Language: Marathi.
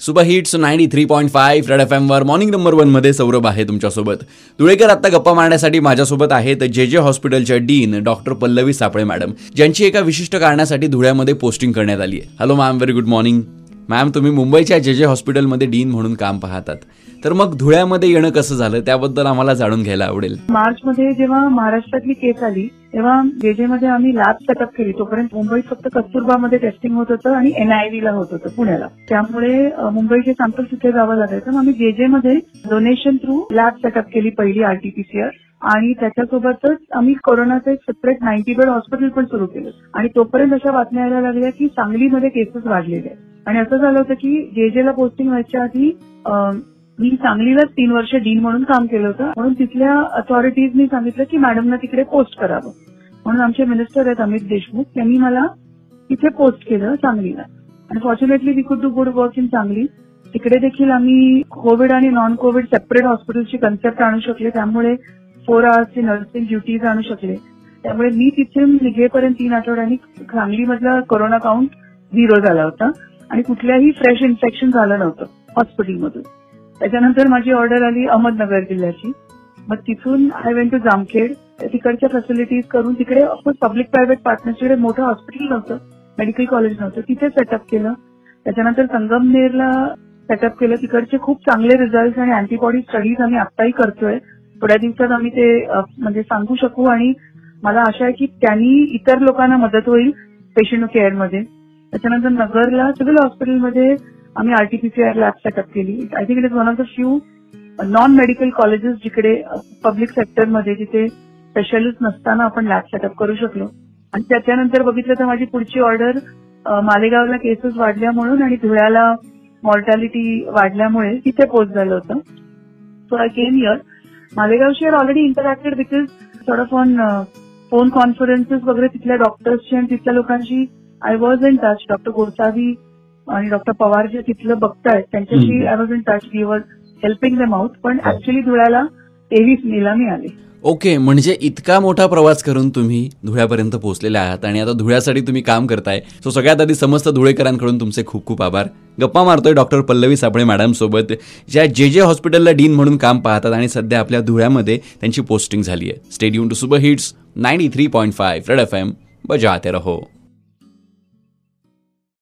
Super hits ninety three point five red F एमवर morning number वनमध्ये सौरभ आहे तुमच्यासोबत. धुळेकर आत्ता गप्पा मारण्यासाठी माझ्यासोबत आहेत जे जे हॉस्पिटलच्या डीन डॉक्टर पल्लवी सापळे मॅडम ज्यांची एका विशिष्ट कारणासाठी धुळ्यामध्ये पोस्टिंग करण्यात आली आहे. Hello ma'am very good morning ma'am तुम्ही मुंबईच्या जे जे हॉस्पिटलमध्ये डीन म्हणून काम पाहतात. तर मग धुळ्यामध्ये येणं कसं झालं? त्याबद्दल आम्हाला जाणून घ्यायला आवडेल. मार्चमध्ये जेव्हा महाराष्ट्रातली केस आली तेव्हा जेजे मध्ये आम्ही लॅब सेटअप केली. तोपर्यंत मुंबईत फक्त कस्तुरबामध्ये टेस्टिंग होत होतं आणि एनआयव्ही ला होत होतं पुण्याला. त्यामुळे मुंबईचे सॅम्पल तिथे जावं लागायचं मग आम्ही जेजे मध्ये डोनेशन थ्रू लॅब सेटअप केली पहिली आरटीपीसीआर आणि त्याच्यासोबतच आम्ही कोरोनाचं एक सेपरेट नाईन्टी बेड हॉस्पिटल पण सुरू केलं. आणि तोपर्यंत अशा बातम्या यायला लागल्या की सांगलीमध्ये केसेस वाढलेले आहेत. आणि असं झालं होतं की जेजेला पोस्टिंग व्हायच्या आधी मी सांगलीलाच तीन वर्ष डीन म्हणून काम केलं होतं. म्हणून तिथल्या अथॉरिटीजनी सांगितलं की मॅडमना तिकडे पोस्ट करावं. म्हणून आमचे मिनिस्टर आहेत अमित देशमुख. त्यांनी मला तिथे पोस्ट केलं सांगलीला. आणि fortunately we could do good work in Sangli. तिकडे देखील आम्ही कोविड आणि नॉन कोविड सेपरेट हॉस्पिटलची कन्सेप्ट आणू शकले. त्यामुळे फोर आवर्सची नर्सिंग ड्युटीज आणू शकले. त्यामुळे मी तिथे निघेपर्यंत तीन आठवड्यांनी सांगलीमधला कोरोना काउंट झिरो झाला होता. आणि कुठल्याही फ्रेश इन्फेक्शन झालं नव्हतं हॉस्पिटलमधून त्याच्यानंतर माझी ऑर्डर आली अहमदनगर जिल्ह्याची. मग तिथून आय वेंट टू जामखेड. तिकडच्या फॅसिलिटीज करून तिकडे पब्लिक प्रायव्हेट पार्टनरशिप मोठं हॉस्पिटल नव्हतं मेडिकल कॉलेज नव्हतं तिथे सेटअप केलं. त्याच्यानंतर संगमनेरला सेटअप केलं. तिकडचे खूप चांगले रिझल्ट आणि अँटीबॉडी स्टडीज आम्ही आत्ताही करतोय. थोड्या दिवसात आम्ही ते म्हणजे सांगू शकू आणि मला आशा आहे की त्यांनी इतर लोकांना मदत होईल पेशंट केअरमध्ये त्याच्यानंतर नगरला सिव्हिल हॉस्पिटलमध्ये आम्ही आरटीपीसीआर लॅब सेटअप केली. I think it is one of the few non medical colleges जिकडे पब्लिक सेक्टरमध्ये जिथे स्पेशलिस्ट नसताना आपण लॅब सेटअप करू शकलो. आणि त्याच्यानंतर बघितलं तर माझी पुढची ऑर्डर मालेगावला केसेस वाढल्या म्हणून आणि धुळ्याला मॉर्टॅलिटी वाढल्यामुळे तिथे पोच झालं होतं. So I came here मालेगावशी are already interacted because sort of on phone conferences वगैरे तिथल्या डॉक्टर्सची आणि तिथल्या लोकांशी I was in touch doctor Gosavi आणि डॉक्टर पवार जे तिथलं बघतायत त्यांच्याशी. I was in touch we was helping them out पण ऍक्च्युली धुळ्याला तेवीस निलामी आले. ओके म्हणजे इतका मोठा प्रवास करून तुम्ही धुळ्यापर्यंत पोहोचलेले आहात आणि आता धुळ्यासाठी तुम्ही काम करताय. सो सगळ्यात आधी समस्त धुळेकरांकडून तुमचे खूप खूप आभार. गप्पा मारतोय डॉक्टर पल्लवी सापळे मॅडम सोबत ज्या जे जे हॉस्पिटलला डीन म्हणून काम पाहतात आणि सध्या आपल्या धुळ्यामध्ये त्यांची पोस्टिंग झाली आहे stadium to super hits ninety three point five red F M बजाते रहो.